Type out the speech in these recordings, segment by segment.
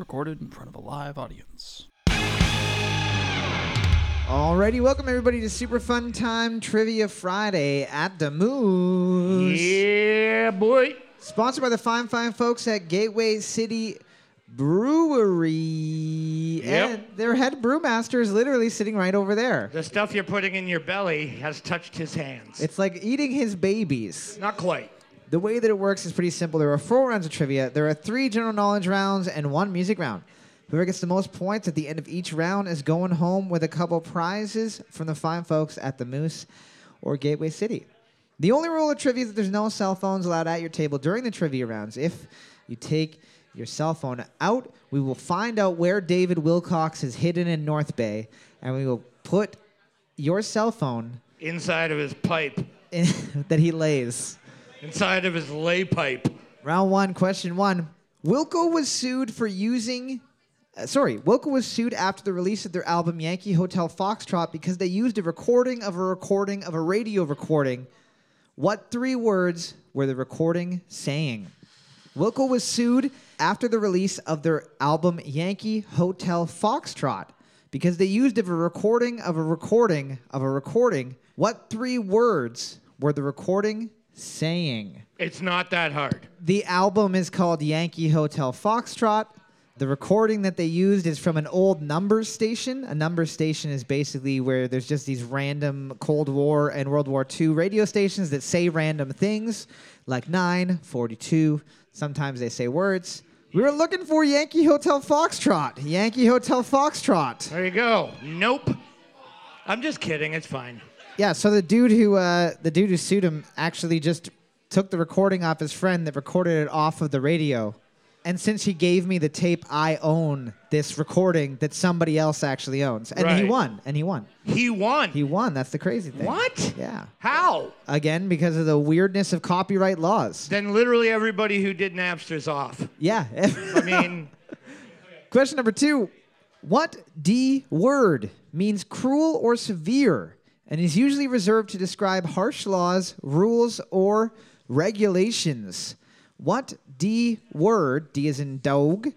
recorded in front of a live audience. Alrighty, welcome everybody to Super Fun Time Trivia Friday at the Moose. Yeah, boy. Sponsored by the fine, fine folks at Gateway City Brewery. Yep. And their head brewmaster is literally sitting right over there. The stuff you're putting in your belly has touched his hands. It's like eating his babies. not quite. The way that it works is pretty simple. There are four rounds of trivia. There are three general knowledge rounds and one music round. Whoever gets the most points at the end of each round is going home with a couple prizes from the fine folks at the Moose or Gateway City. The only rule of trivia is that there's no cell phones allowed at your table during the trivia rounds. If you take your cell phone out, we will find out where David Wilcox is hidden in North Bay, and we will put your cell phone Inside of his pipe. that he lays. Inside of his lay pipe. Round one, question one. Wilco was sued for using. Uh, sorry, Wilco was sued after the release of their album Yankee Hotel Foxtrot because they used a recording of a recording of a radio recording. What three words were the recording saying? Wilco was sued after the release of their album Yankee Hotel Foxtrot because they used a recording of a recording of a recording. What three words were the recording saying? It's not that hard. The album is called Yankee Hotel Foxtrot. The recording that they used is from an old numbers station. A numbers station is basically where there's just these random Cold War and World War II radio stations that say random things, like 9, 42. Sometimes they say words. We were looking for Yankee Hotel Foxtrot. Yankee Hotel Foxtrot. There you go. Nope. I'm just kidding. It's fine. Yeah, so the dude who uh, the dude who sued him actually just took the recording off his friend that recorded it off of the radio. And since he gave me the tape, I own this recording that somebody else actually owns. And he Right. won. And he won. He won. He won. That's the crazy thing. what? Yeah. How? Again, because of the weirdness of copyright laws. Then literally everybody who did Napster's off. Yeah. I mean, Question number two What D word means cruel or severe and is usually reserved to describe harsh laws, rules, or regulations? What D word, D is in dog,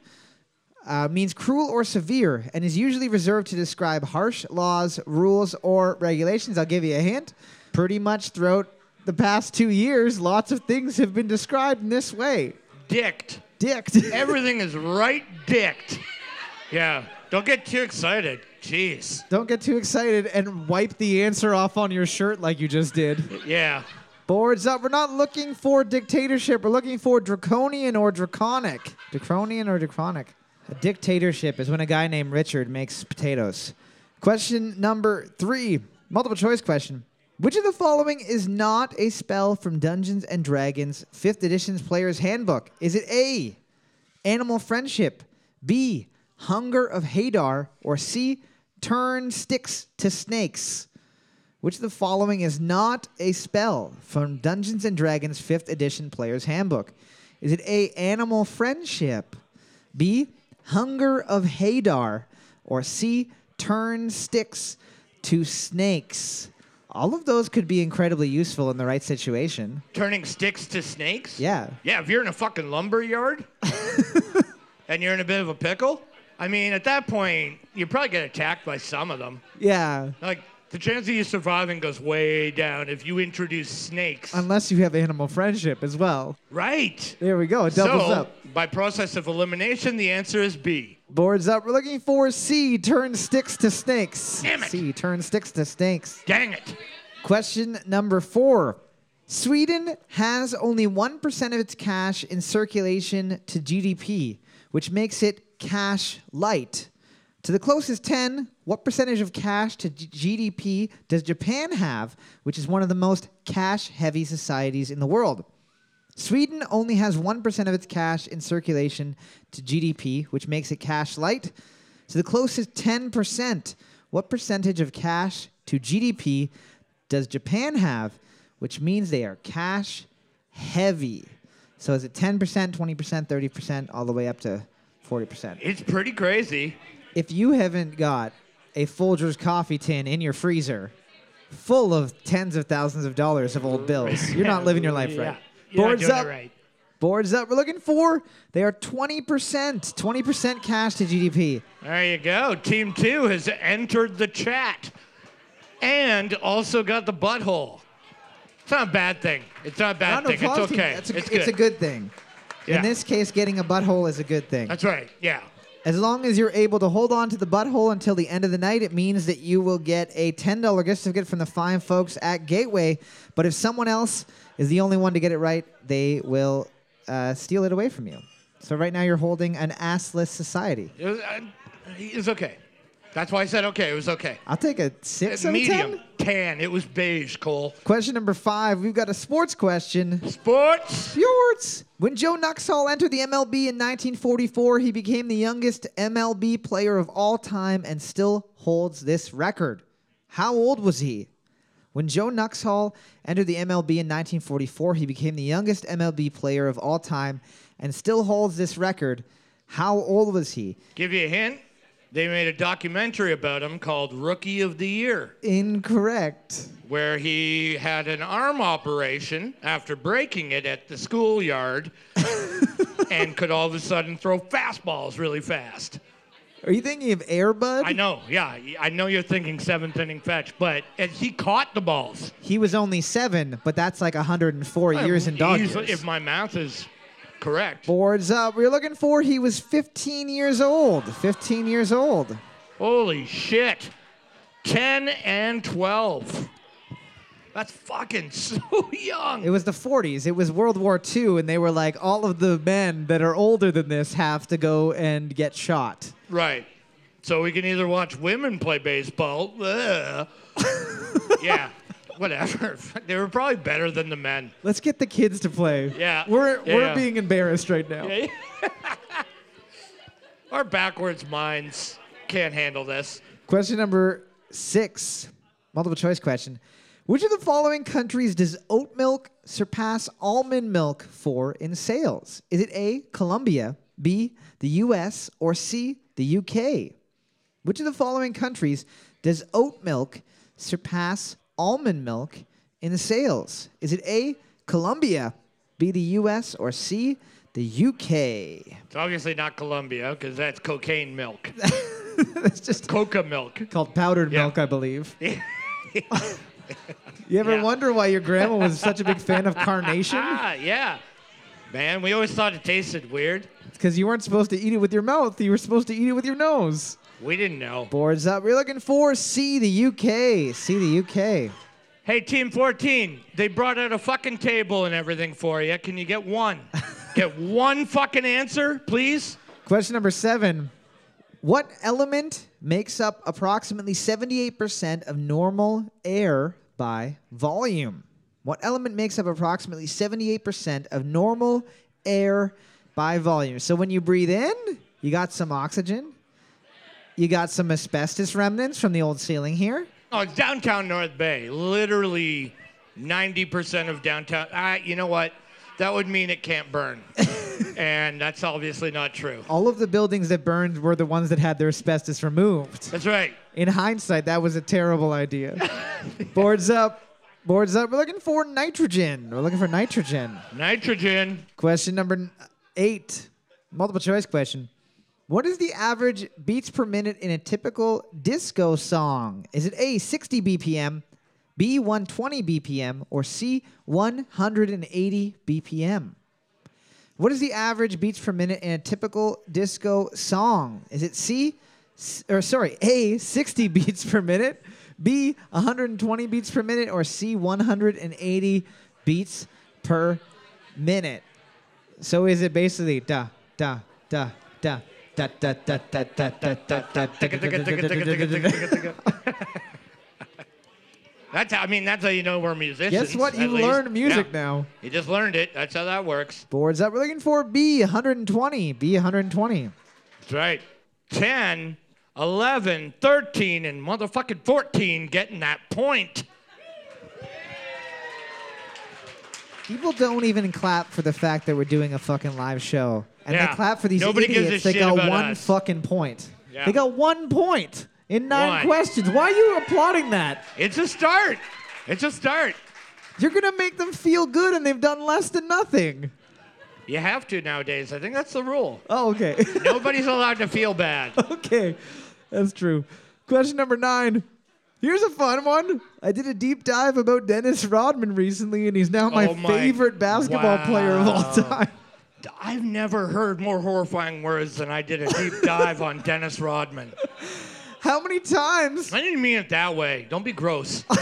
uh, means cruel or severe and is usually reserved to describe harsh laws, rules, or regulations? I'll give you a hint. Pretty much throughout the past two years, lots of things have been described in this way. dicked. Dicked. Everything is right dicked. Yeah. Don't get too excited. Jeez. Don't get too excited and wipe the answer off on your shirt like you just did. Yeah. Boards up. We're not looking for dictatorship. We're looking for draconian or draconic. Draconian or draconic. A dictatorship is when a guy named Richard makes potatoes. Question number three. Multiple choice question. Which of the following is not a spell from Dungeons and Dragons 5th edition's player's handbook? Is it A, animal friendship, B, hunger of Hadar, or C, turn sticks to snakes? Which of the following is not a spell from Dungeons and Dragons 5th edition player's handbook? Is it A, animal friendship, B, hunger of Hadar, or C, turn sticks to snakes? All of those could be incredibly useful in the right situation. Turning sticks to snakes? Yeah. Yeah, if you're in a fucking lumber yard and you're in a bit of a pickle, I mean, at that point, you probably get attacked by some of them. Yeah. Like, the chance of you surviving goes way down if you introduce snakes. Unless you have animal friendship as well. right. There we go. It doubles so, up. by process of elimination, the answer is B. Boards up. We're looking for C, turn sticks to snakes. Damn it. C, turn sticks to snakes. Dang it. Question number four. Sweden has only 1% of its cash in circulation to GDP, which makes it cash light. To the closest 10, what percentage of cash to G- GDP does Japan have, which is one of the most cash heavy societies in the world? Sweden only has 1% of its cash in circulation to GDP, which makes it cash light. So the closest 10%, what percentage of cash to GDP does Japan have, which means they are cash heavy? So is it 10%, 20%, 30%, all the way up to 40%? It's pretty crazy. If you haven't got a Folgers coffee tin in your freezer full of tens of thousands of dollars of old bills, you're not living your life right. Yeah. Boards doing up. it right. Boards up. We're looking for. They are 20%. 20% cash to GDP. There you go. Team two has entered the chat and also got the butthole. It's not a bad thing. It's not a bad thing. It's team. okay. That's a, it's, it's a good thing. Yeah. In this case, getting a butthole is a good thing. That's right. Yeah. As long as you're able to hold on to the butthole until the end of the night, it means that you will get a $10 gift certificate from the fine folks at Gateway. But if someone else is the only one to get it right, they will uh, steal it away from you. So right now you're holding an assless society. Uh, it was okay. That's why I said okay. It was okay. I'll take a six out of Medium 10. tan. It was beige, Cole. Question number five. We've got a sports question. Sports. Sports. When Joe Nuxhall entered the MLB in 1944, he became the youngest MLB player of all time and still holds this record. How old was he? When Joe Nuxhall entered the MLB in 1944, he became the youngest MLB player of all time and still holds this record. How old was he? Give you a hint. They made a documentary about him called Rookie of the Year, Incorrect. where he had an arm operation after breaking it at the schoolyard and could all of a sudden throw fastballs really fast. Are you thinking of Airbud? I know, yeah. I know you're thinking seventh inning fetch, but and he caught the balls. He was only seven, but that's like 104 years in dog years. If my math is correct. Boards up. We're looking for. He was 15 years old. 15 years old. Holy shit. 10 and 12. That's fucking so young. It was the 40s. It was World War II, and they were like, all of the men that are older than this have to go and get shot. Right. So we can either watch women play baseball. Ugh. yeah. Whatever. They were probably better than the men. Let's get the kids to play. Yeah. We're Yeah, we're yeah. being embarrassed right now. Our backwards minds can't handle this. Question number six, multiple choice question. Which of the following countries does oat milk surpass almond milk for in sales? Is it A, Colombia, B, the US, or C, the UK? Which of the following countries does oat milk surpass almond milk in sales? Is it A, Colombia, B, the US, or C, the UK? It's obviously not Colombia because that's cocaine milk. That's just Coca milk. called powdered Yeah. milk, I believe. You ever Yeah. wonder why your grandma was such a big fan of carnation? Ah, yeah. Man, we always thought it tasted weird. It's because you weren't supposed to eat it with your mouth. You were supposed to eat it with your nose. We didn't know. Boards up. We're looking for C, the UK. C, the UK. Hey, Team 14, they brought out a fucking table and everything for you. Can you get one? get one fucking answer, please? Question number seven. What element makes up approximately 78% of normal air by volume? What element makes up approximately 78% of normal air by volume? So when you breathe in, you got some oxygen. You got some asbestos remnants from the old ceiling here. Oh, it's downtown North Bay. Literally 90% of downtown. Ah, you know what? That would mean it can't burn. and that's obviously not true. All of the buildings that burned were the ones that had their asbestos removed. That's right. In hindsight, that was a terrible idea. Boards up. Boards up. We're looking for nitrogen. We're looking for nitrogen. Nitrogen. Question number eight. Multiple choice question. What is the average beats per minute in a typical disco song? Is it A, 60 BPM, B, 120 BPM, or C, 180 BPM? What is the average beats per minute in a typical disco song? Is it C, or sorry, A, 60 beats per minute, B, 120 beats per minute, or C, 180 beats per minute? So is it basically da da da da That's how, I mean, that's how you know we're musicians. Guess what? You learned music Yeah. now. You just learned it. That's how that works. Boards that We're looking for B 120. B 120. That's right. 10, 11, 13, and motherfucking 14 getting that point. People don't even clap for the fact that we're doing a fucking live show. And Yeah. they clap for these Nobody gives a idiots. They got one us. fucking point. Yeah. They got one point in nine One. questions. Why are you applauding that? It's a start. It's a start. You're gonna make them feel good, and they've done less than nothing. You have to nowadays. I think that's the rule. Oh, okay. Nobody's allowed to feel bad. okay. That's true. Question number nine. Here's a fun one. I did a deep dive about Dennis Rodman recently, and he's now my, Oh my- favorite basketball player of all time. I've never heard more horrifying words than I did a deep dive on Dennis Rodman. How many times? I didn't mean it that way. Don't be gross.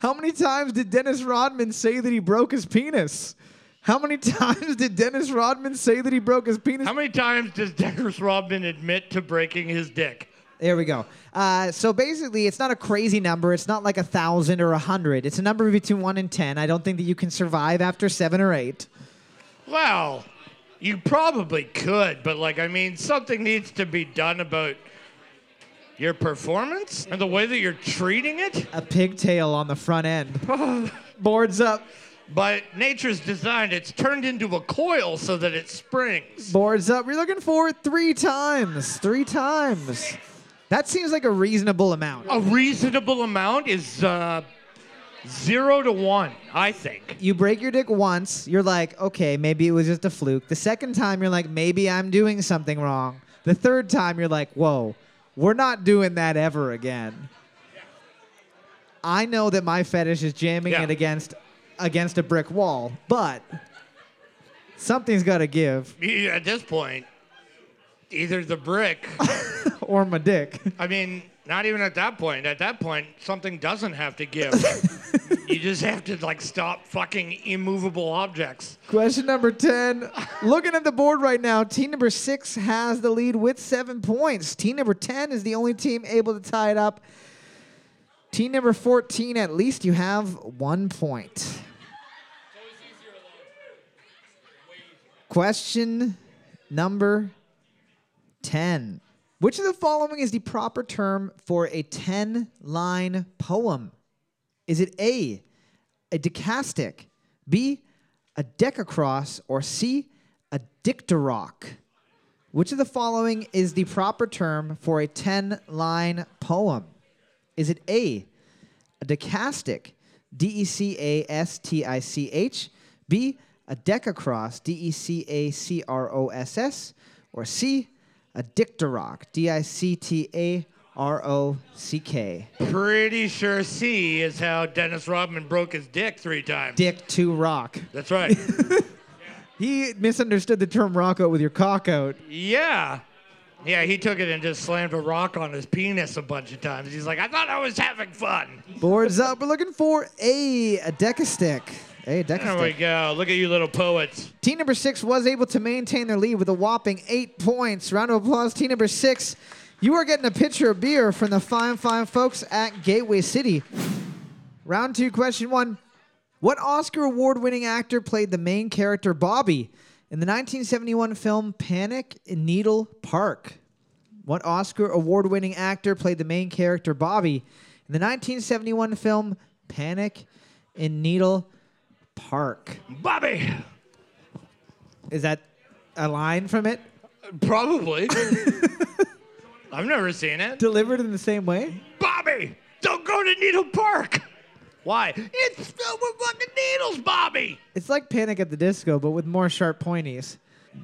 How many times did Dennis Rodman say that he broke his penis? How many times did Dennis Rodman say that he broke his penis? How many times does Dennis Rodman admit to breaking his dick? There we go. Uh, so basically, it's not a crazy number. It's not like a thousand or a hundred. It's a number between one and ten. I don't think that you can survive after seven or eight. Well, you probably could, but like, I mean, something needs to be done about your performance and the way that you're treating it. A pigtail on the front end. Boards up. But nature's designed, it's turned into a coil so that it springs. Boards up. We're looking for it three times. Three times. That seems like a reasonable amount. A reasonable amount is uh, zero to one, I think. You break your dick once, you're like, okay, maybe it was just a fluke. The second time, you're like, maybe I'm doing something wrong. The third time, you're like, whoa, we're not doing that ever again. I know that my fetish is jamming Yeah. it against against a brick wall, but something's got to give, Yeah, At this point, either the brick, or my dick. I mean, not even at that point. At that point, something doesn't have to give. you just have to like stop fucking immovable objects. Question number 10. Looking at the board right now, team number six has the lead with seven points. Team number 10 is the only team able to tie it up. Team number 14, at least you have one point. Question number 10. Which of the following is the proper term for a 10 line poem? Is it A, a decastich, B, a decacross, or C, a dictorock? Which of the following is the proper term for a 10 line poem? Is it A, a decastich, D E C A S T I C H, B, a decacross, D E C A C R O S S, or C, a dictorock, D I C T A R O C K? Pretty sure C is how Dennis Rodman broke his dick three times. Dick to rock. That's right. He misunderstood the term rock out with your cock out. yeah. Yeah, he took it and just slammed a rock on his penis a bunch of times. He's like, I thought I was having fun. Boards up. We're looking for a, a decastich. A There we go. Look at you little poets. Team number six was able to maintain their lead with a whopping eight points. Round of applause, team number six. You are getting a pitcher of beer from the fine, fine folks at Gateway City. Round two, question one. What Oscar award winning actor played the main character Bobby in the 1971 film Panic in Needle Park? What Oscar award winning actor played the main character Bobby in the 1971 film Panic in Needle Park? Bobby. Is that a line from it Probably. I've never seen it. delivered in the same way? Bobby, don't go to Needle Park. Why? It's filled with fucking needles, Bobby. It's like Panic at the Disco, but with more sharp pointies.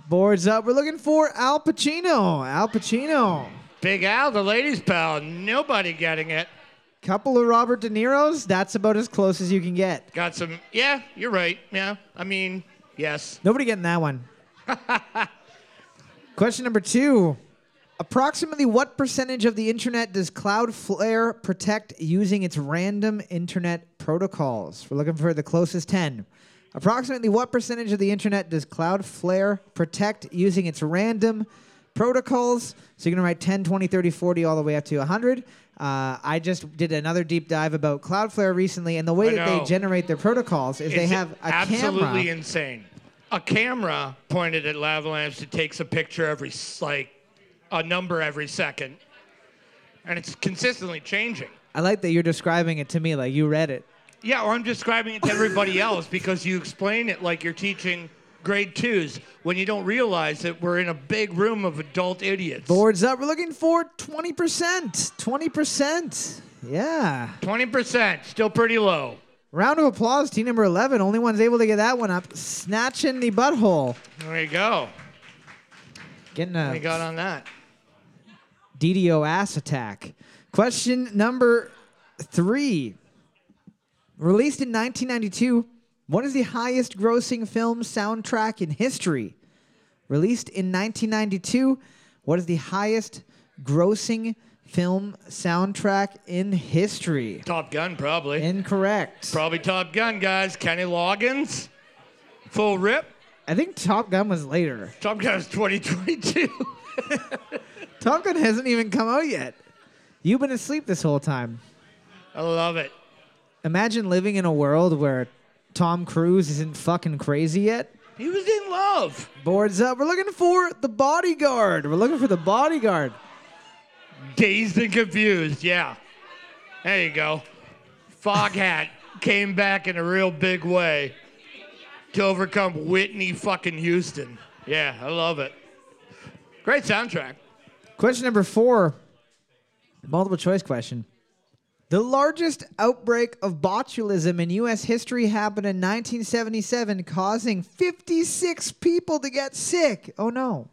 Boards up. We're looking for Al Pacino. Al Pacino. Big Al, the ladies' pal. Nobody getting it. Couple of Robert De Niro's. That's about as close as you can get. Got some. Yeah, you're right. Yeah, I mean, yes. Nobody getting that one. Question number two. Approximately what percentage of the internet does Cloudflare protect using its random internet protocols? We're looking for the closest 10. Approximately what percentage of the internet does Cloudflare protect using its random protocols? So you're going to write 10, 20, 30, 40, all the way up to 100. Uh, I just did another deep dive about Cloudflare recently, and the way I that they generate their protocols is they have a absolutely camera. insane. A camera pointed at Lavalanche that takes a picture every like a number every second, and it's consistently changing. I like that you're describing it to me like you read it. Yeah, or I'm describing it to everybody else because you explain it like you're teaching grade twos when you don't realize that we're in a big room of adult idiots. Boards up. We're looking for 20%. 20%. Yeah. 20%, still pretty low. Round of applause, team number 11. Only one's able to get that one up. Snatching the butthole. There you go. Getting What you a got on that? DDO ass attack. Question number three. Released in 1992, what is the highest grossing film soundtrack in history? Released in 1992, what is the highest grossing film soundtrack in history? Top Gun, probably. Incorrect. probably Top Gun, guys. Kenny Loggins. Full rip. I think Top Gun was later. Top Gun's 2022. Top Gun hasn't even come out yet. You've been asleep this whole time. I love it. Imagine living in a world where Tom Cruise isn't fucking crazy yet. He was in love. Boards up. We're looking for the bodyguard. We're looking for the bodyguard. Dazed and confused, yeah. There you go. Foghat came back in a real big way to overcome Whitney fucking Houston. Yeah, I love it. Great soundtrack. Question number four, multiple choice question. The largest outbreak of botulism in U.S. history happened in 1977, causing 56 people to get sick. Oh no.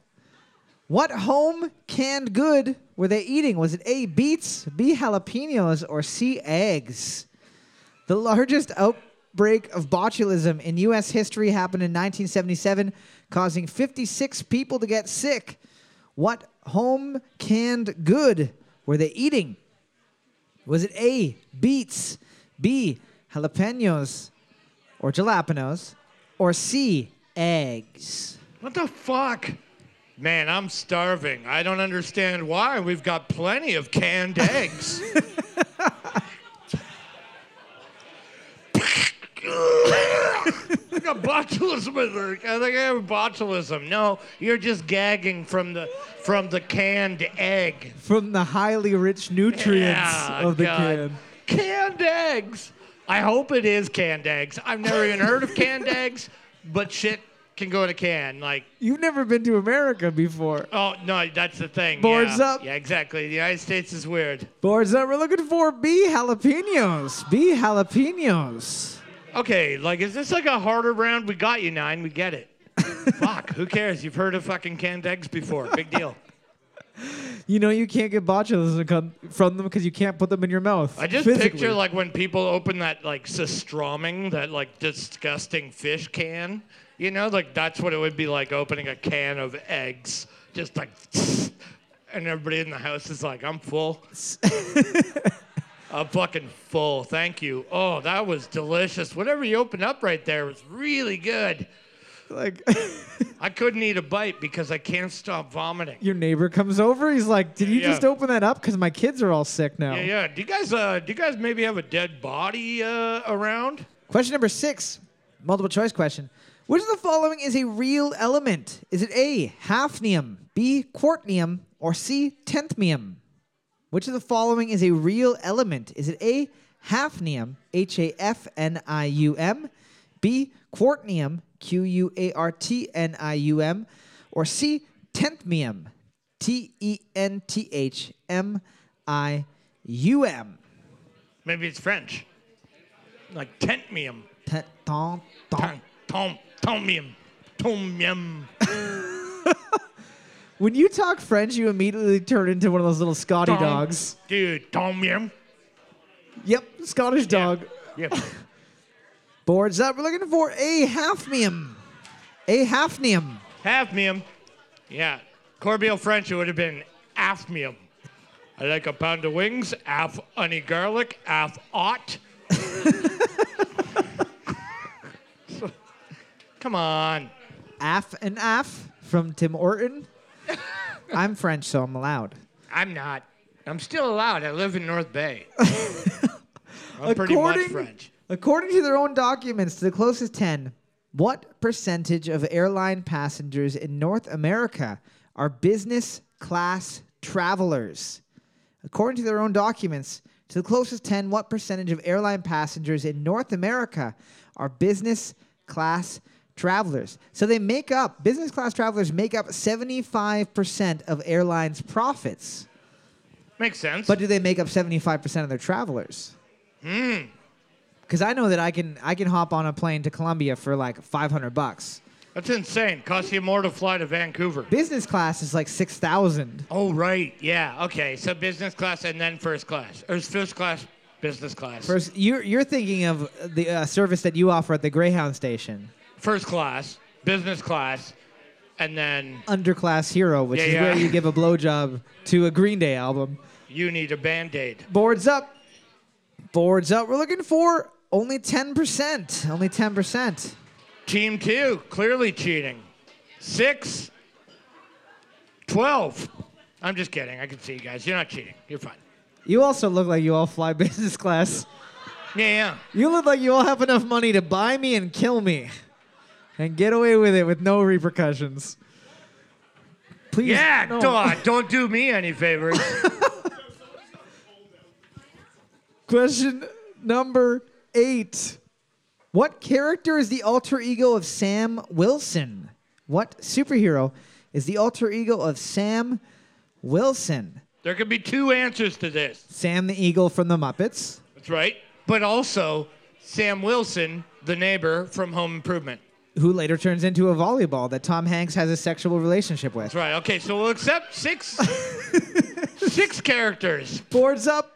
What home canned good were they eating? Was it A, beets, B, jalapenos, or C, eggs? The largest outbreak of botulism in U.S. history happened in 1977, causing 56 people to get sick. What home canned good were they eating? Was it A, beets, B, jalapenos or jalapenos, or C, eggs? What the fuck? Man, I'm starving. I don't understand why. We've got plenty of canned eggs. I botulism. in there. I think I have botulism. No, you're just gagging from the from the canned egg. From the highly rich nutrients Yeah, of the God. can. Canned eggs. I hope it is canned eggs. I've never even heard of canned eggs, but shit can go in a can. Like You've never been to America before. Oh no, that's the thing. Boards yeah. up. Yeah, exactly. The United States is weird. Boards up. We're looking for B, jalapenos. B, jalapenos. Okay, like is this like a harder round? We got you nine. We get it. Fuck. Who cares? You've heard of fucking canned eggs before. Big deal. You know you can't get botulism from them because you can't put them in your mouth. I just physically. picture like when people open that like surströmming, that like disgusting fish can. You know, like that's what it would be like opening a can of eggs. Just like, and everybody in the house is like, I'm full. I'm fucking full. Thank you. Oh, that was delicious. Whatever you opened up right there was really good. like I couldn't eat a bite because I can't stop vomiting. your neighbor comes over. He's like, "Did you Yeah. just open that up? Because my kids are all sick now." Yeah, yeah. Do you guys, uh, do you guys maybe have a dead body uh, around? Question number six, multiple choice question. Which of the following is a real element? Is it A, hafnium, B, quartnium, or C, tenthmium? Which of the following is a real element? Is it A, hafnium, H A F N I U M, B, quartnium, Q U A R T N I U M, or C, tenthmium, T E N T H M I U M? Maybe it's French. Like tentmium. Ten- ton- ton- Tom, tom, tomium. Tom yum. When you talk French, you immediately turn into one of those little Scotty Tom. dogs. Dude, tom yum. Yep, Scottish dog. Yep. Boards up. We're looking for a hafnium. A hafnium. Hafmium. Yeah. Corbeil French, it would have been afmium. I like a pound of wings, af honey garlic, af ot. Come on. Af and af from Tim Horton. I'm French, so I'm allowed. I'm not. I'm still allowed. I live in North Bay. I'm pretty much According- French. According to their own documents, to the closest 10, what percentage of airline passengers in North America are business class travelers? According to their own documents, to the closest 10, what percentage of airline passengers in North America are business class travelers? So they make up, business class travelers make up 75% of airlines' profits. Makes sense. But do they make up 75% of their travelers? Hmm. Because I know that I can I can hop on a plane to Colombia for like 500 bucks. That's insane. Costs you more to fly to Vancouver. Business class is like 6,000. Oh, right. Yeah. Okay. So business class and then first class. Or is first class, business class. First, you're you're thinking of the uh, service that you offer at the Greyhound station, First class, business class, and then Underclass Hero, which Yeah, is yeah. where you give a blowjob to a Green Day album. you need a band aid. Boards up. Boards up. We're looking for only 10%. Only 10%. Team two, clearly cheating. Six, 12. I'm just kidding. I can see you guys. You're not cheating. You're fine. You also look like you all fly business class. Yeah, yeah. You look like you all have enough money to buy me and kill me and get away with it with no repercussions. Please. Yeah, no. God, don't do me any favors. Question number eight. What character is the alter ego of Sam Wilson? What superhero is the alter ego of Sam Wilson? there could be two answers to this. Sam the Eagle from the Muppets. That's right. But also, Sam Wilson, the neighbor from Home Improvement. Who later turns into a volleyball that Tom Hanks has a sexual relationship with. That's right. Okay, so we'll accept six six characters. Boards up.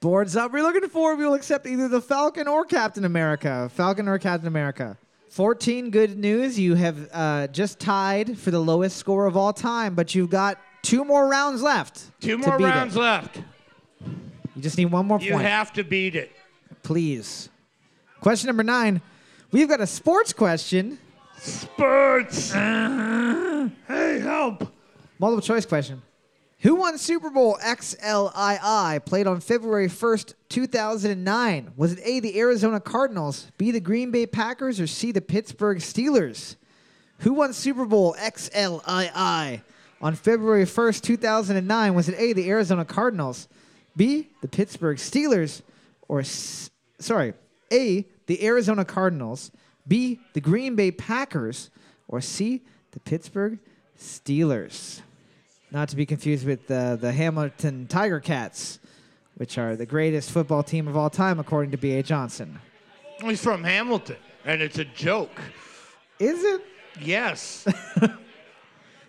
Boards up. We're looking for. We will accept either the Falcon or Captain America. Falcon or Captain America. 14 good news. You have uh, just tied for the lowest score of all time, but you've got two more rounds left. Two more beat it. rounds left. You just need one more You point. have to beat it. Please. Question number nine. We've got a sports question, Spurts. Uh-huh. hey, help. multiple choice question. Who won Super Bowl XLII played on February 1st, 2009? Was it A, the Arizona Cardinals, B, the Green Bay Packers, or C, the Pittsburgh Steelers? Who won Super Bowl XLII on February 1st, 2009? Was it A, the Arizona Cardinals, B, the Pittsburgh Steelers, or S- sorry, A, the Arizona Cardinals, B, the Green Bay Packers, or C, the Pittsburgh Steelers? Not to be confused with the, the Hamilton Tiger Cats, which are the greatest football team of all time, according to B.A. Johnson. He's from Hamilton, and it's a joke. Is it? Yes.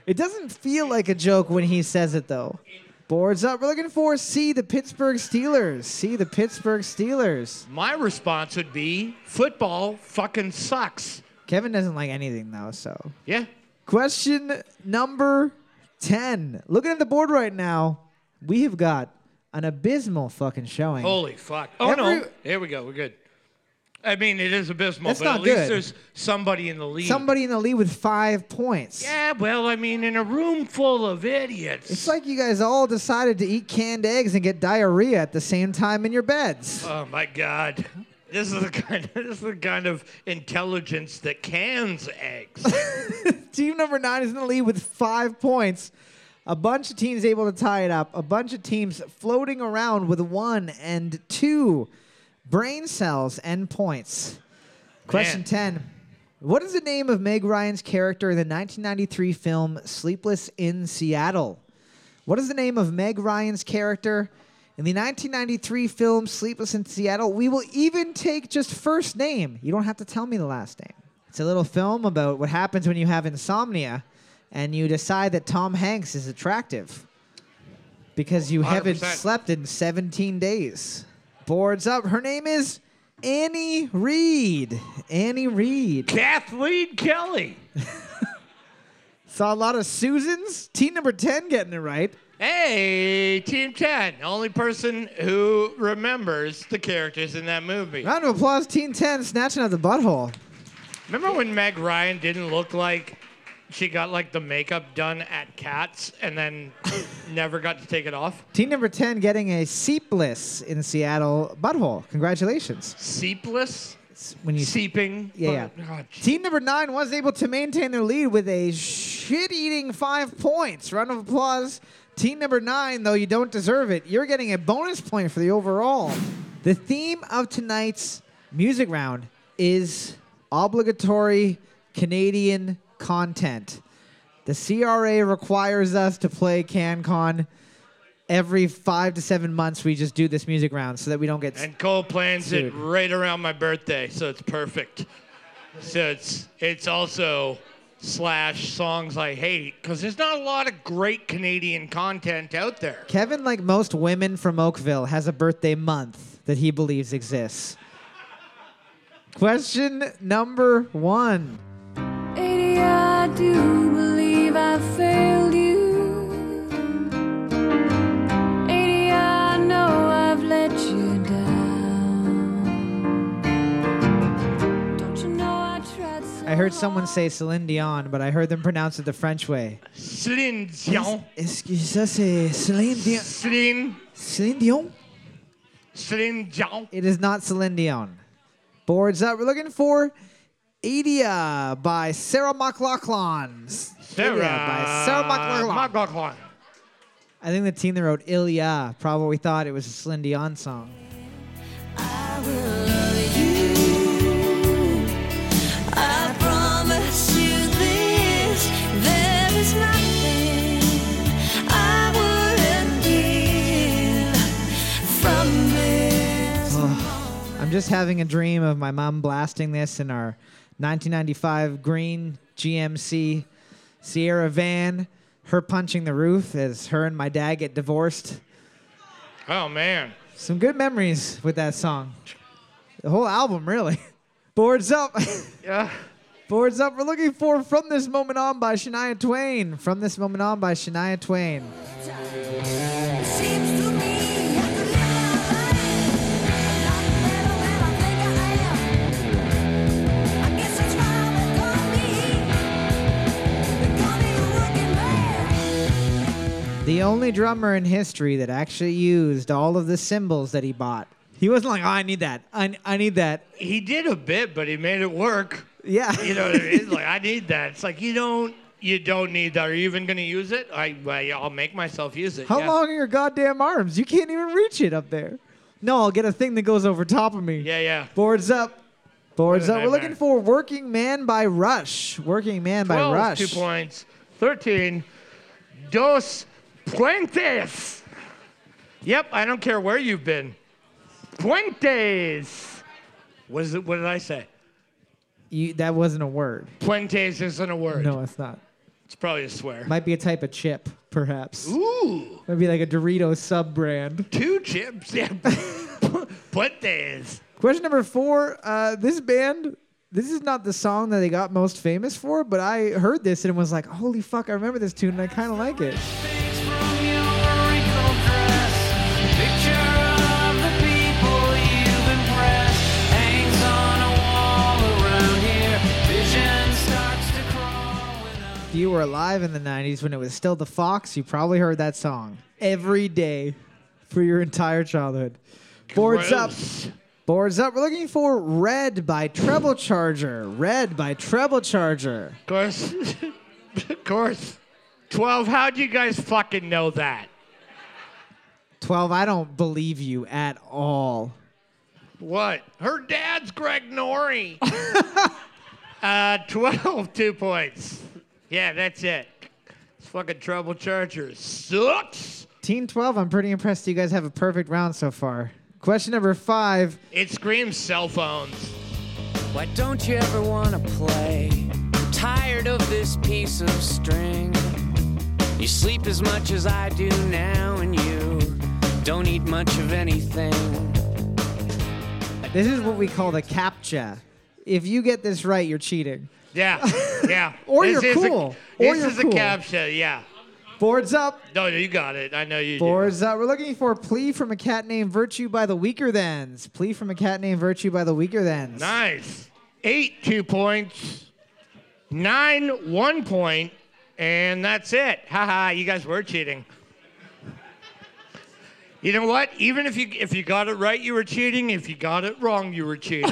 It doesn't feel like a joke when he says it, though. Boards up. We're looking for C, the Pittsburgh Steelers. C, the Pittsburgh Steelers. My response would be football fucking sucks. Kevin doesn't like anything, though, so. Yeah. Question number 10. Looking at the board right now, we have got an abysmal fucking showing. Holy fuck. Oh, no. Here we go. We're good. I mean, it is abysmal, That's but not at least good. there's somebody in the lead. Somebody in the lead with five points. Yeah, well, I mean, in a room full of idiots. It's like you guys all decided to eat canned eggs and get diarrhea at the same time in your beds. Oh my God. This is the kind. This is the kind of intelligence that cans eggs. Team number nine is in the lead with five points. A bunch of teams able to tie it up. A bunch of teams floating around with one and two brain cells and points. Question Man. 10. What is the name of Meg Ryan's character in the 1993 film Sleepless in Seattle? What is the name of Meg Ryan's character in the 1993 film Sleepless in Seattle? We will even take just first name. You don't have to tell me the last name. It's a little film about what happens when you have insomnia and you decide that Tom Hanks is attractive because you haven't slept in 17 days. Boards up. Her name is Annie Reed. Annie Reed. Kathleen Kelly. Saw a lot of Susans. Team number 10 getting it right. Hey, Team 10. Only person who remembers the characters in that movie. Round of applause, Team 10, snatching out the butthole. Remember when Meg Ryan didn't look like she got like the makeup done at Cats and then never got to take it off? Team number 10 getting a seepless in Seattle butthole. Congratulations. Seepless? It's When you Seeping? Yeah, yeah. Oh. Team number nine was able to maintain their lead with a shit-eating five points. Round of applause. Team number nine, though you don't deserve it, you're getting a bonus point for the overall. The theme of tonight's music round is obligatory Canadian content. The CRA requires us to play CanCon. every five to seven months we just do this music round so that we don't get. And Cole plans it right around my birthday, so it's perfect. So it's it's also slash songs I hate because there's not a lot of great Canadian content out there. Kevin, like most women from Oakville, has a birthday month that he believes exists. Question number one. 80, I do believe I failed you. 80, I know I've let you down. Don't you know I tried so I heard someone say Celine Dion, but I heard them pronounce it the French way. Celine Dion. Est-ce que ça c'est Celine Dion? Celine. Celine Dion? Celine Dion. It is not Celine Dion. Boards up. We're looking for Adia by Sarah McLachlan. Sarah. By Sarah McLachlan. McLachlan. I think the team that wrote Ilya probably thought it was a Celine Dion song. I will love you. I promise you this. There is nothing I wouldn't give from this. I'm just having a dream of my mom blasting this in our 1995 green GMC Sierra van, her punching the roof as her and my dad get divorced. Oh man. Some good memories with that song. The whole album, really. Boards up. Yeah. Boards up. We're looking for From This Moment On by Shania Twain. From This Moment On by Shania Twain. The only drummer in history that actually used all of the symbols that he bought. He wasn't like, oh, I need that. I, I need that. He did a bit, but he made it work. Yeah. You know what I mean? Like I need that. It's like you don't you don't need that. Are you even gonna use it? I I'll make myself use it. How yeah. long are your goddamn arms? You can't even reach it up there. No, I'll get a thing that goes over top of me. Yeah, yeah. Boards up. Boards up. We're looking for Working Man by Rush. Working Man by Rush. two points. Thirteen. Dos puentes. Yep, I don't care where you've been. Puentes. What is it? What did I say? You, that wasn't a word. Puentes isn't a word. No, it's not. It's probably a swear. Might be a type of chip, perhaps. Ooh, Might be like a Dorito sub brand. two chips. Yeah. Puentes. Question number four. Uh, this band, this is not the song that they got most famous for, but I heard this and was like, holy fuck, I remember this tune and I kind of like it. You were alive in the 90s when it was still the Fox, you probably heard that song every day for your entire childhood. Boards up. Boards up. We're looking for Red by Treble Charger. Red by Treble Charger. Of course. of course. 12, how'd you guys fucking know that? 12, I don't believe you at all. What? Her dad's Greg Nori. uh, 12, two points. Yeah, that's it. It's fucking Trouble Chargers. Sucks. Team 12, I'm pretty impressed you guys have a perfect round so far. Question number five. It screams cell phones. Why don't you ever wanna play? I'm tired of this piece of string. You sleep as much as I do now, and you don't eat much of anything. This is what we call the CAPTCHA. If you get this right, you're cheating. Yeah, yeah. Or This you're is a- cool. Or this you're is cool. a captcha, yeah. Boards up. No, you got it. I know you Boards up. We're looking for a Plea from a Cat Named Virtue by the Weakerthans. Plea from a Cat Named Virtue by the Weakerthans. Nice. Eight, two points. Nine, one point. And that's it. Haha, you guys were cheating. You know what? Even if you if you got it right, you were cheating. If you got it wrong, you were cheating.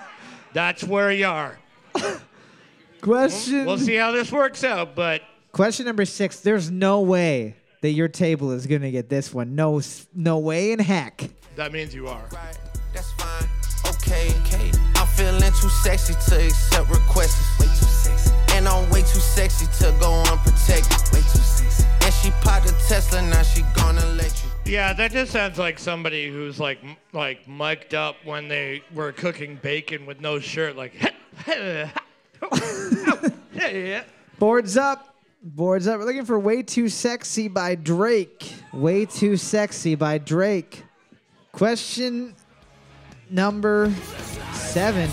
That's where you are. Question. We'll see how this works out, but Question number six. There's no way that your table is gonna get this one. No, no way in heck. that means you are. Right, that's fine. Okay, okay. I'm feeling too sexy to accept requests. Way too sexy. And I'm way too sexy to go unprotected. Way too sexy. And she popped a Tesla, now she gonna let yeah that just sounds like somebody who's like m- like mic'd up when they were cooking bacon with no shirt, like. Boards up. Boards up. We're looking for Way Too Sexy by Drake. Way Too Sexy by Drake. Question number seven.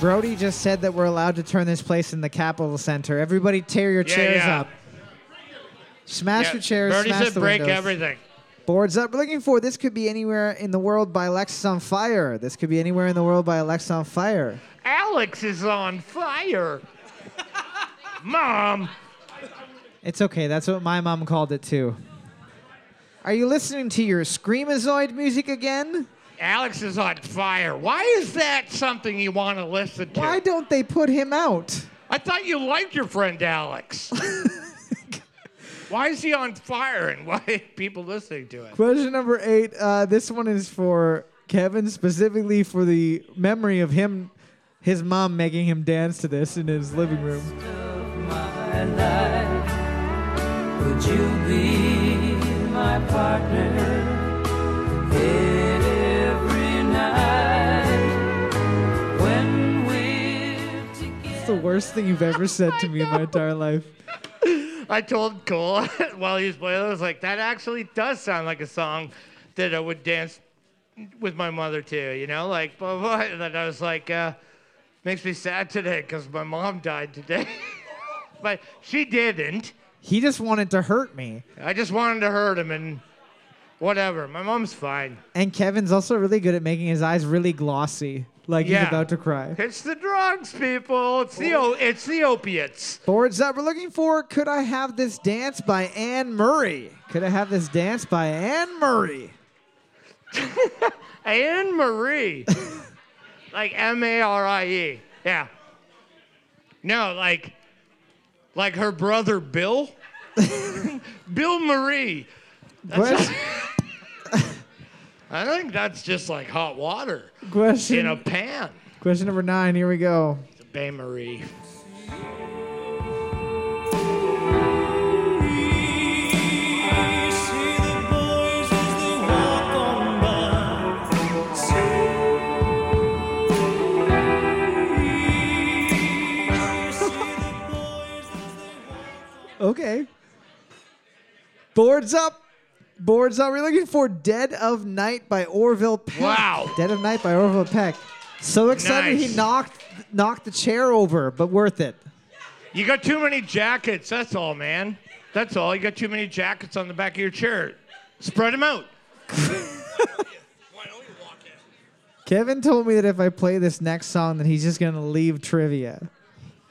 Brody just said that we're allowed to turn this place in the Capitol Center. Everybody tear your Yeah, chairs yeah. up. Smash Yeah, your chairs. Birdie smash said the break windows. everything. Boards up. We're looking for This Could Be Anywhere in the World by Alexisonfire. This Could Be Anywhere in the World by Alexisonfire. Alex is on fire. Mom. It's okay. That's what my mom called it too. Are you listening to your Screamazoid music again? Alex is on fire. Why is that something you want to listen to? Why don't they put him out? I thought you liked your friend Alex. why is he on fire and why are people listening to it? Question number eight. Uh, this one is for Kevin, specifically for the memory of him, his mom making him dance to this in his living room. life. Would you be my partner every the worst thing you've ever said to me in my entire life. I told Cole while he was playing, I was like, that actually does sound like a song that I would dance with my mother to, you know? Like, blah, blah. And then I was like, uh, makes me sad today because my mom died today. but she didn't. He just wanted to hurt me. I just wanted to hurt him and whatever. My mom's fine. And Kevin's also really good at making his eyes really glossy, like he's Yeah. about to cry. It's the drugs, people. It's the o- it's the opiates. Boards that We're looking for Could I Have This Dance by Anne Murray. Could I Have This Dance by Anne Murray? Anne Marie. like M A R I E. Yeah. No, like like her brother Bill. Bill Marie. Question, I think that's just like hot water question, in a pan. question number nine. Here we go. The Bain Marie. Okay. Boards up. Boards up. We're looking for Dead of Night by Orville Peck. Wow. Dead of Night by Orville Peck. So excited Nice. he knocked knocked the chair over, but worth it. You got too many jackets, that's all, man. That's all. You got too many jackets on the back of your chair. Spread them out. Kevin told me that if I play this next song, then he's just gonna leave trivia.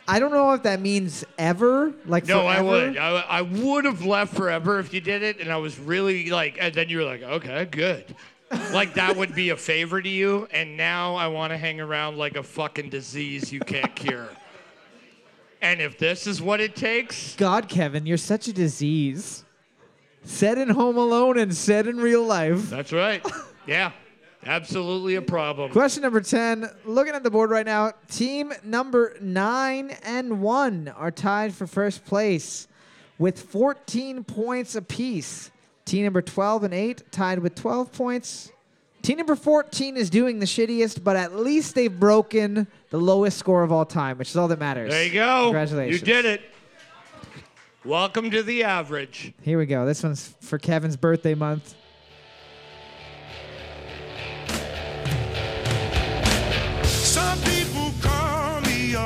I don't know if that means ever, like No, I would. I, I would have left forever if you did it, and I was really like, and then you were like, okay, good. like that would be a favor to you, and now I want to hang around like a fucking disease you can't cure. And if this is what it takes, God, Kevin, you're such a disease. Said in Home Alone and said in real life. that's right. Yeah, absolutely a problem. Question number 10. Looking at the board right now, team number 9 and 1 are tied for first place with 14 points apiece. Team number 12 and 8 tied with 12 points. Team number 14 is doing the shittiest, but at least they've broken the lowest score of all time, which is all that matters. There you go. Congratulations. You did it. Welcome to the average. Here we go. This one's for Kevin's birthday month.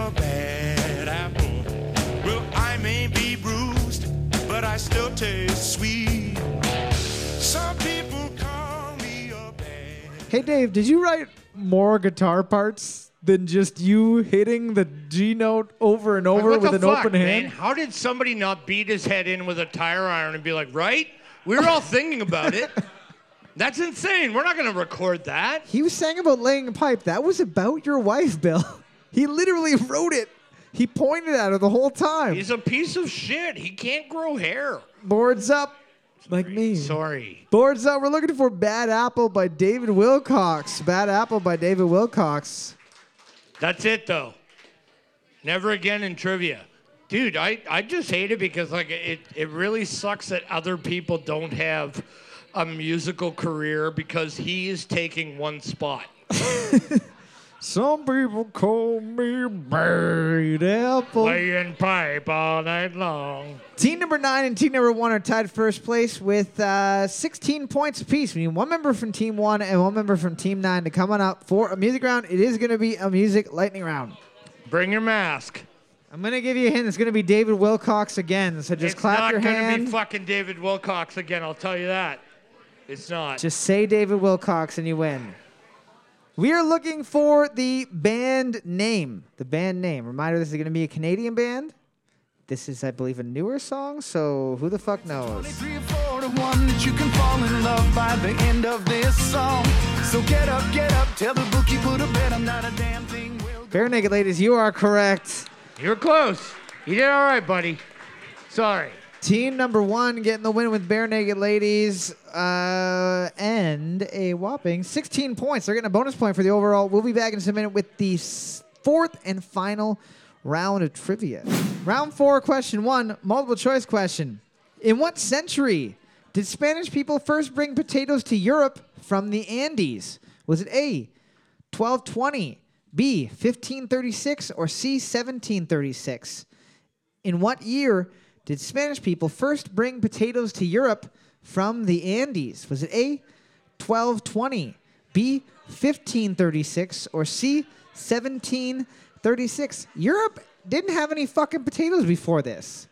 A bad apple. Well, I may be bruised, but I still taste sweet. Some people call me a bad. Hey, Dave, did you write more guitar parts than just you hitting the G note over and over Like, what with the an fuck, open man? hand? How did somebody not beat his head in with a tire iron and be like, right? We were all thinking about it. That's insane. We're not going to record that. He was saying about laying a pipe. That was about your wife, Bill. He literally wrote it. He pointed at her the whole time. He's a piece of shit. He can't grow hair. Boards up. like me. Sorry. Boards up. We're looking for Bad Apple by David Wilcox. Bad Apple by David Wilcox. That's it though. Never again in trivia. Dude, I, I just hate it because like it, it really sucks that other people don't have a musical career because he is taking one spot. Some people call me Bad Apple. Playing pipe all night long. Team number nine and team number one are tied first place with uh, 16 points apiece. We need one member from team one and one member from team nine to come on up for a music round. It is going to be a music lightning round. Bring your mask. I'm going to give you a hint. It's going to be David Wilcox again. So just clap. it's clap not your gonna hand. be fucking David Wilcox again, I'll tell you that. It's not. Just say David Wilcox and you win. We are looking for the band name. The band name. Reminder this is going to be a Canadian band. This is, I believe, a newer song, so who the fuck knows? 23 or 4 to 1 that you can fall in love by the end of this song. So get up, get up, tell the bookie put a bet I'm not a damn thing. will Barenaked Ladies, you are correct. You're close. You did all right, buddy. Sorry. Team number one getting the win with Barenaked Ladies uh, and a whopping 16 points. They're getting a bonus point for the overall. We'll be back in just a minute with the fourth and final round of trivia. Round four, question one, multiple choice question. In what century did Spanish people first bring potatoes to Europe from the Andes? Was it A, 1220, B, 1536, or C, 1736? In what year did Spanish people first bring potatoes to Europe from the Andes? Was it A, 1220, B, 1536, or C, 1736? Europe didn't have any fucking potatoes before this.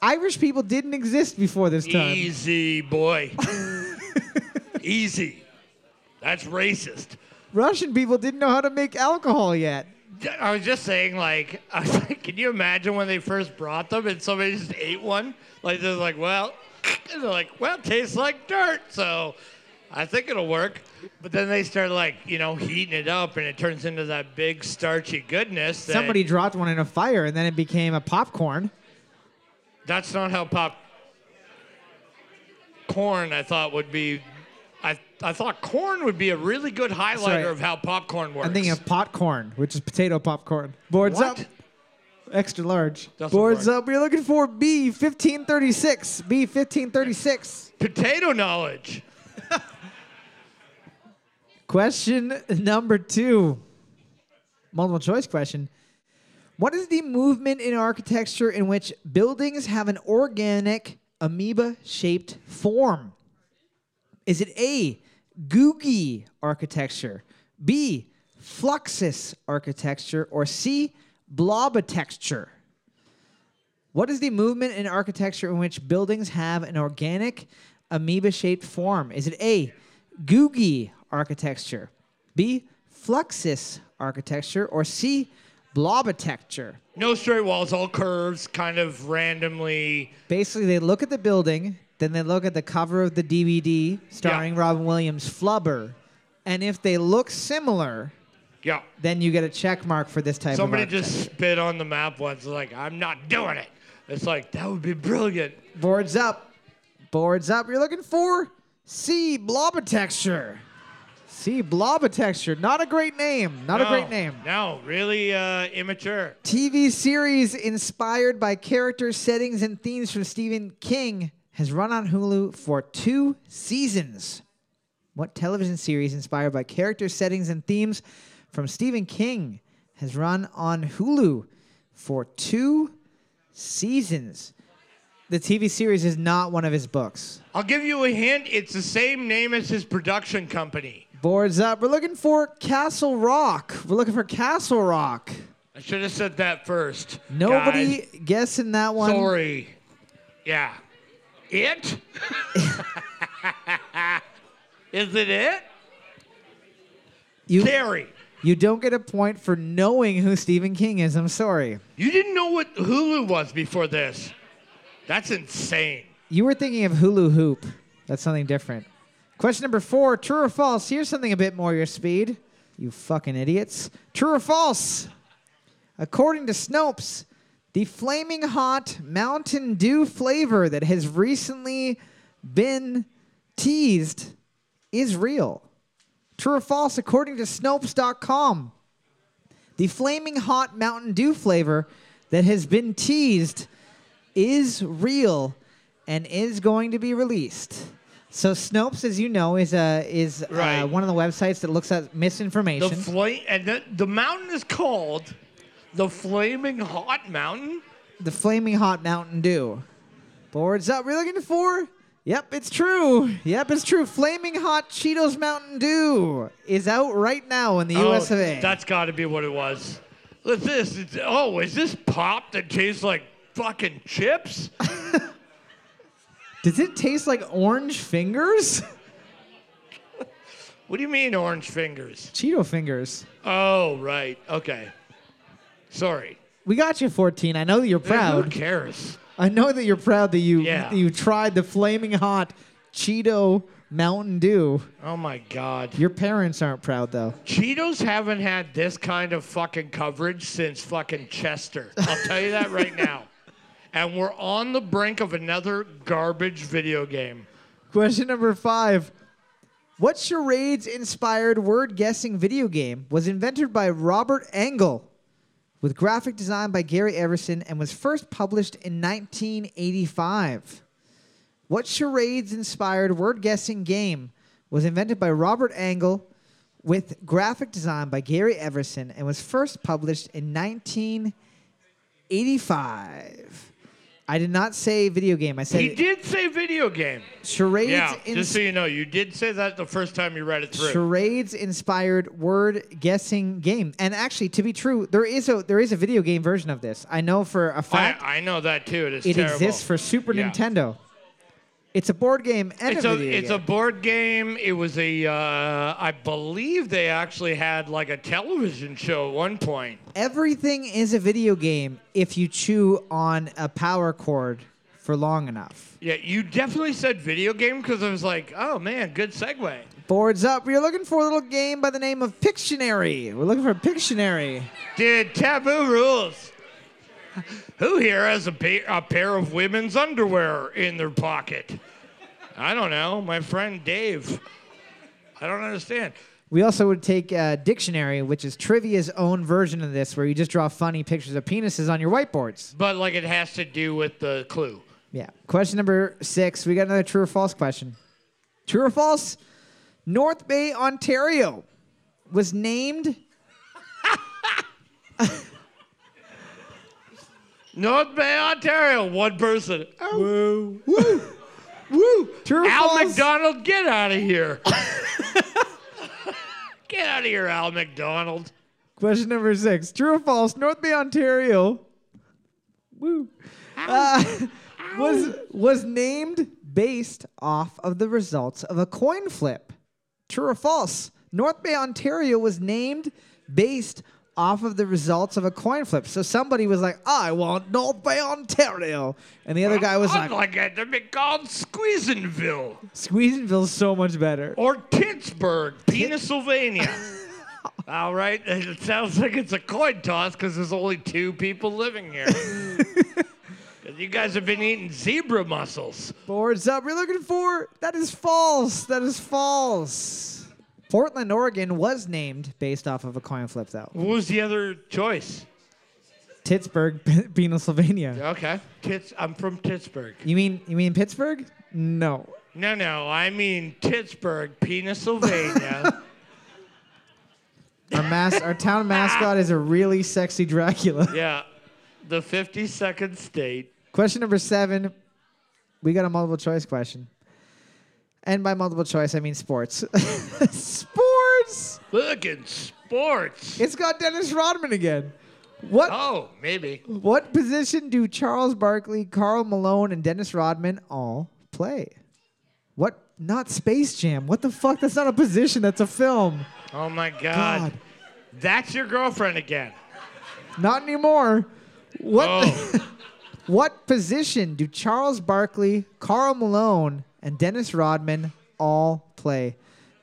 Irish people didn't exist before this time. Easy, boy. Easy. That's racist. Russian people didn't know how to make alcohol yet. I was just saying, like, I was like, can you imagine when they first brought them and somebody just ate one? Like, they're like, well, and they're like, well, it tastes like dirt, so I think it'll work. But then they start, like, you know, heating it up and it turns into that big starchy goodness. That, Somebody dropped one in a fire and then it became a popcorn. That's not how pop corn, I thought, would be. I, thought corn would be a really good highlighter of how popcorn works. I'm thinking of popcorn, which is potato popcorn. Boards What? up. Extra large. Doesn't Boards work. up. We're looking for B fifteen thirty six. B fifteen thirty six. potato knowledge. Question number two. Multiple choice question. What is the movement in architecture in which buildings have an organic amoeba shaped form? Is it A, Googie architecture, B, Fluxus architecture, or C, Blobitecture? What is the movement in architecture in which buildings have an organic amoeba shaped form? Is it A, Googie architecture, B, Fluxus architecture, or C, Blobitecture? No straight walls, all curves, kind of randomly. Basically, they look at the building, then they look at the cover of the DVD starring Robin Williams, Flubber, and if they look similar, Yeah. then you get a check mark for this type. Somebody of just spit on the map once, like, I'm not doing it. It's like, that would be brilliant. Boards up. Boards up. You're looking for C, Blobitecture. C, Blobitecture. Not a great name. Not a great name. No, really uh, immature. TV series inspired by character settings and themes from Stephen King has run on Hulu for two seasons. What television series inspired by character settings and themes from Stephen King has run on Hulu for two seasons? The TV series is not one of his books. I'll give you a hint. It's the same name as his production company. Boards up. We're looking for Castle Rock. We're looking for Castle Rock. I should have said that first. Nobody Guys, guessing that one. sorry. Yeah. It? Is it it? You, Carrie. You don't get a point for knowing who Stephen King is. I'm sorry. You didn't know what Hulu was before this. That's insane. You were thinking of Hulu Hoop. That's something different. Question number four true or false? Here's something a bit more your speed. You fucking idiots. True or false? According to Snopes, the flaming hot Mountain Dew flavor that has recently been teased is real? True or false, according to Snopes.com, the flaming hot Mountain Dew flavor that has been teased is real and is going to be released. So Snopes, as you know, is a is Right. uh, one of the websites that looks at misinformation. The misinformation. and the, the mountain is called the Flaming Hot Mountain. the flaming hot Mountain Dew. Boards up. We're looking for. Yep, it's true. Yep, it's true. Flaming hot Cheetos Mountain Dew is out right now in the oh, US of A. Oh, That's got to be what it was. Look at this. It's, oh, is this pop that tastes like fucking chips? Does it taste like orange fingers? What do you mean orange fingers? Cheeto fingers. Oh, right. Okay. Sorry. We got you 14. I know that you're proud. Who cares? I know that you're proud that you Yeah. that you tried the flaming hot Cheeto Mountain Dew. Oh my God. Your parents aren't proud though. Cheetos haven't had this kind of fucking coverage since fucking Chester. I'll tell you that right now. And we're on the brink of another garbage video game. Question number five. What charades inspired word guessing video game was invented by Robert Angel with graphic design by Gary Everson and was first published in 1985? What charades inspired word guessing game was invented by Robert Angel with graphic design by Gary Everson and was first published in 1985? I did not say video game. I said He did say video game. charades. Yeah, ins- just so you know, you did say that the first time you read it through. charades inspired word guessing game. And actually, to be true, there is a there is a video game version of this. I know for a fact I know that too. It is it terrible. exists for Super Yeah. Nintendo. It's a board game and It's a video it's a board game. It was a uh, I believe they actually had like a television show at one point. Everything is a video game if you chew on a power cord for long enough. Yeah, you definitely said video game because I was like, oh man, good segue. Boards up. We're looking for a little game by the name of Pictionary. We're looking for Pictionary. Dude, taboo rules. Who here has a, pa- a pair of women's underwear in their pocket? I don't know. My friend Dave. I don't understand. We also would take uh, Dictionary, which is Trivia's own version of this, where you just draw funny pictures of penises on your whiteboards. But like it has to do with the clue. Yeah. Question number six. We got another true or false question. True or false? North Bay, Ontario was named. North Bay, Ontario, one person. Woo. Woo. Woo. True Al false? McDonald, get out of here. get out of here, Al McDonald. Question number six. True or false? North Bay, Ontario. Woo. Uh, was was named based off of the results of a coin flip. True or false? North Bay, Ontario was named based off of the results of a coin flip. So somebody was like, "I want North Bay, Ontario," and the other guy was like I'd like, like it to be called Squeezenville "Squeezenville's so much better." or Pittsburgh, Pennsylvania. All right, it sounds like it's a coin toss because there's only two people living here. you guys have been eating zebra mussels. Boards up. We're looking for. That is false. That is false. Portland, Oregon was named based off of a coin flip, though. What was the other choice? Pittsburgh, Pennsylvania. Okay, Tits. I'm from Pittsburgh. You mean you mean Pittsburgh? No. No, no, I mean Pittsburgh, Pennsylvania. Our mas- our town mascot is a really sexy Dracula. yeah, the 52nd state. Question number seven. We got a multiple choice question. And by multiple choice, I mean sports. sports. Look at sports. It's got Dennis Rodman again. What Oh, maybe. what position do Charles Barkley, Karl Malone, and Dennis Rodman all play? What? Not Space Jam. What the fuck? That's not a position. That's a film. Oh my God. God. That's your girlfriend again. Not anymore. What? Oh, What position do Charles Barkley, Karl Malone, and Dennis Rodman all play?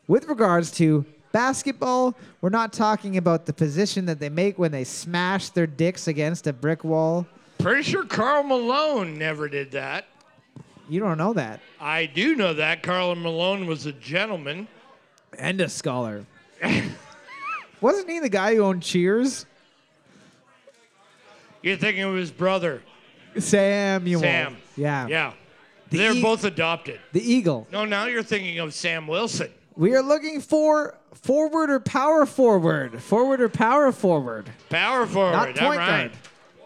With regards to basketball, we're not talking about the position that they make when they smash their dicks against a brick wall. pretty sure Karl Malone never did that. You don't know that. I do know that Karl Malone was a gentleman. And a scholar. Wasn't he the guy who owned Cheers? You're thinking of his brother. Samuel. Sam. Yeah. Yeah. The They're E- both adopted. The Eagle. No, now you're thinking of Sam Wilson. We are looking for forward or power forward. Forward or power forward. Power forward. Not point right. guard.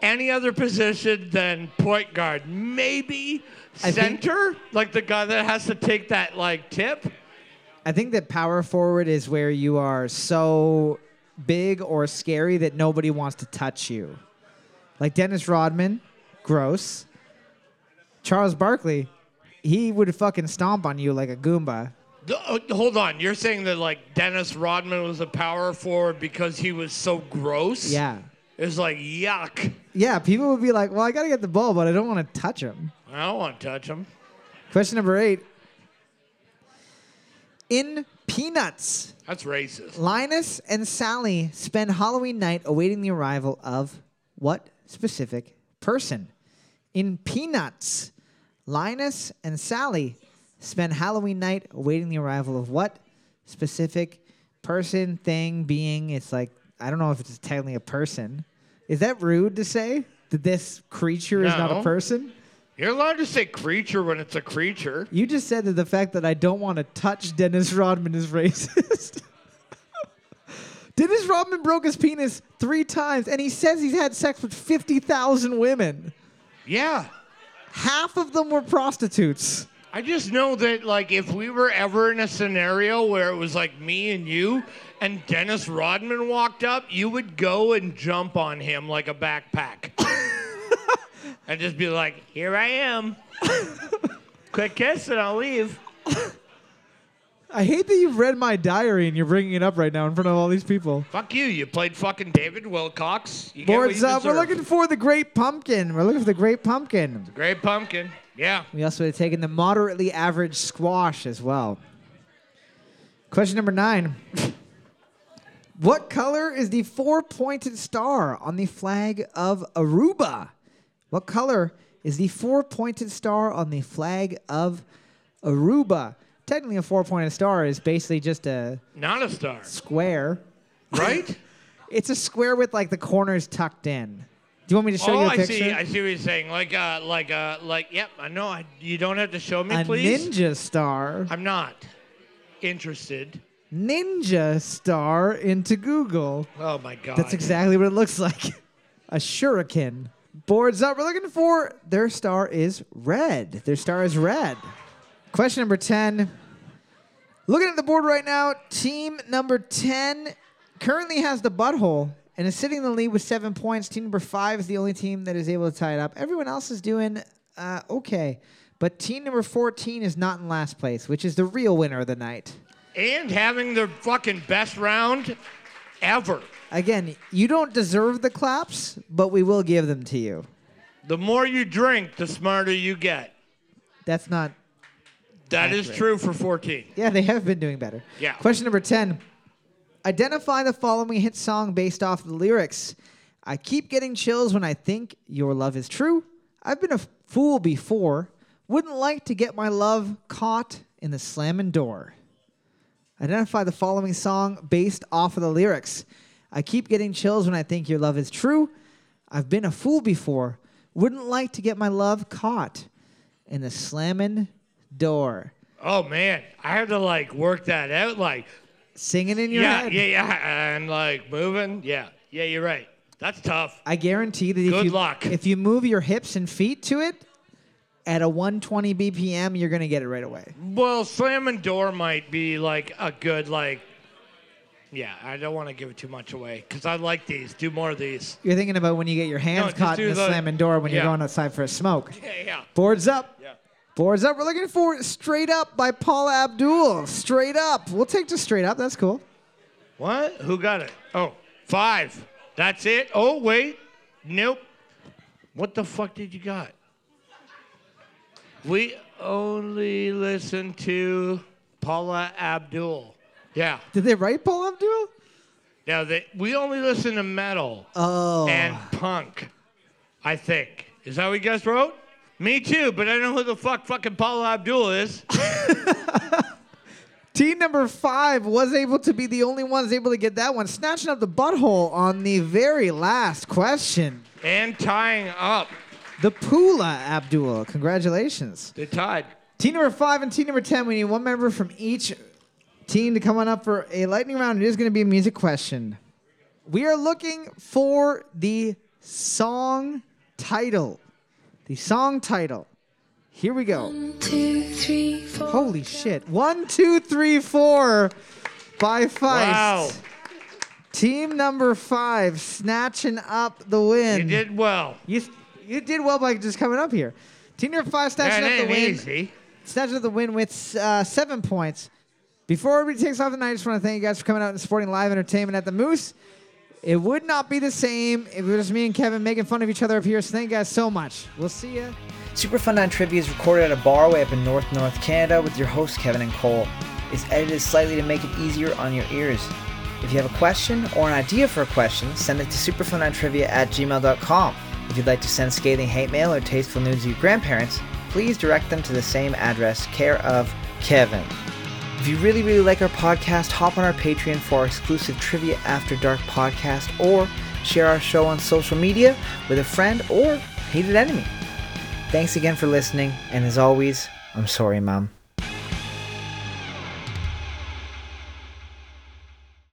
Any other position than point guard? Maybe I think- center, like the guy that has to take that like tip. I think that power forward is where you are so big or scary that nobody wants to touch you. Like Dennis Rodman, gross. Charles Barkley, he would fucking stomp on you like a Goomba. Uh, hold on, you're saying that like Dennis Rodman was a power forward because he was so gross? Yeah. It's like yuck. Yeah, people would be like, well, I got to get the ball, but I don't want to touch him. I don't want to touch him. Question number eight. In Peanuts, That's racist. Linus and Sally spend Halloween night awaiting the arrival of what specific person? In Peanuts, Linus and Sally spend Halloween night awaiting the arrival of what specific person, thing, being? It's like, I don't know if it's technically a person. Is that rude to say that this creature is not a No. person? You're allowed to say creature when it's a creature. You just said that the fact that I don't want to touch Dennis Rodman is racist. Dennis Rodman broke his penis three times, and he says he's had sex with 50,000 women. Yeah. Half of them were prostitutes. I just know that like if we were ever in a scenario where it was like me and you and Dennis Rodman walked up, you would go and jump on him like a backpack. and just be like, "Here I am." Quick kiss and I'll leave. I hate that you've read my diary and you're bringing it up right now in front of all these people. Fuck you. You played fucking David Wilcox. You get what Boards you up. We're deserve. looking for the Great Pumpkin. We're looking for the Great Pumpkin. The great pumpkin. Yeah. We also have taken the moderately average squash as well. Question number nine. What color is the four pointed star on the flag of Aruba? What color is the four pointed star on the flag of Aruba? Technically, a four pointed star is basically just a Not a star. square. Right? It's a square with like the corners tucked in. Do you want me to show oh, you a I picture? I see. I see what you're saying. Like, uh, like, uh, like. Yep. I know. I, you don't have to show me, a please. ninja star. I'm not interested. ninja star into Google. Oh my god. That's exactly what it looks like. A shuriken. Boards up. We're looking for their star is red. Their star is red. Question number 10. Looking at the board right now, team number 10 currently has the butthole and is sitting in the lead with seven points. Team number five is the only team that is able to tie it up. Everyone else is doing uh, okay. But team number 14 is not in last place, which is the real winner of the night. and having the fucking best round ever. Again, you don't deserve the claps, but we will give them to you. The more you drink, the smarter you get. That's not. That is Accurate. true for 14. Yeah, they have been doing better. Yeah. Question number 10. Identify the following hit song based off the lyrics. I keep getting chills when I think your love is true. I've been a fool before. Wouldn't like to get my love caught in the slamming door. Identify the following song based off of the lyrics. I keep getting chills when I think your love is true. I've been a fool before. Wouldn't like to get my love caught in the slamming door. Oh man, I had to like work that out. Like, Singing in your yeah, head. yeah, yeah, yeah, and like moving. Yeah, yeah, you're right. That's tough. I guarantee that if Good you luck. if you move your hips and feet to it at a 120 BPM, you're gonna get it right away. Well, slamming door might be like a good like. Yeah, I don't want to give it too much away because I like these. Do more of these. You're thinking about when you get your hands just caught do in the, the- slamming door when you're yeah. going outside for a smoke. Yeah, yeah. Boards up. Yeah. Boards up. We're looking for Straight Up by Paula Abdul. Straight Up. We'll take to Straight Up. That's cool. What? Who got it? Oh, five. That's it. Oh wait, nope. What the fuck did you got? We only listen to Paula Abdul. Yeah. Did they write Paula Abdul? No, they, we only listen to metal Oh. and punk. I think. Is that what you guys wrote? Me too, but I don't know who the fuck fucking Paula Abdul is. Team number five was able to be the only ones able to get that one, snatching up the butthole on the very last question. and tying up. The Paula Abdul. Congratulations. They tied. Team number five and team number 10, we need one member from each team to come on up for a lightning round. It is going to be a music question. We are looking for the song title. The song title. Here we go. Two, three, four. Holy shit. One, two, three, four by Feist. Wow. Team number five snatching up the win. You did well. You, you did well by just coming up here. Team number five That snatching up the ain't win. easy. Snatching up the win with uh, seven points. Before everybody takes off tonight, I just want to thank you guys for coming out and supporting live entertainment at the Moose. It would not be the same if it was me and Kevin making fun of each other up here. So thank you guys so much. We'll see you. Super Fun 9 Trivia is recorded at a bar way up in North North Canada with your hosts Kevin and Cole. It's edited slightly to make it easier on your ears. If you have a question or an idea for a question, send it to superfun9trivia at gmail.com. If you'd like to send scathing hate mail or tasteful nudes to your grandparents, please direct them to the same address, care of Kevin. If you really, really like our podcast, hop on our Patreon for our exclusive Trivia After Dark podcast or share our show on social media with a friend or hated enemy. Thanks again for listening, and as always, I'm sorry, Mom.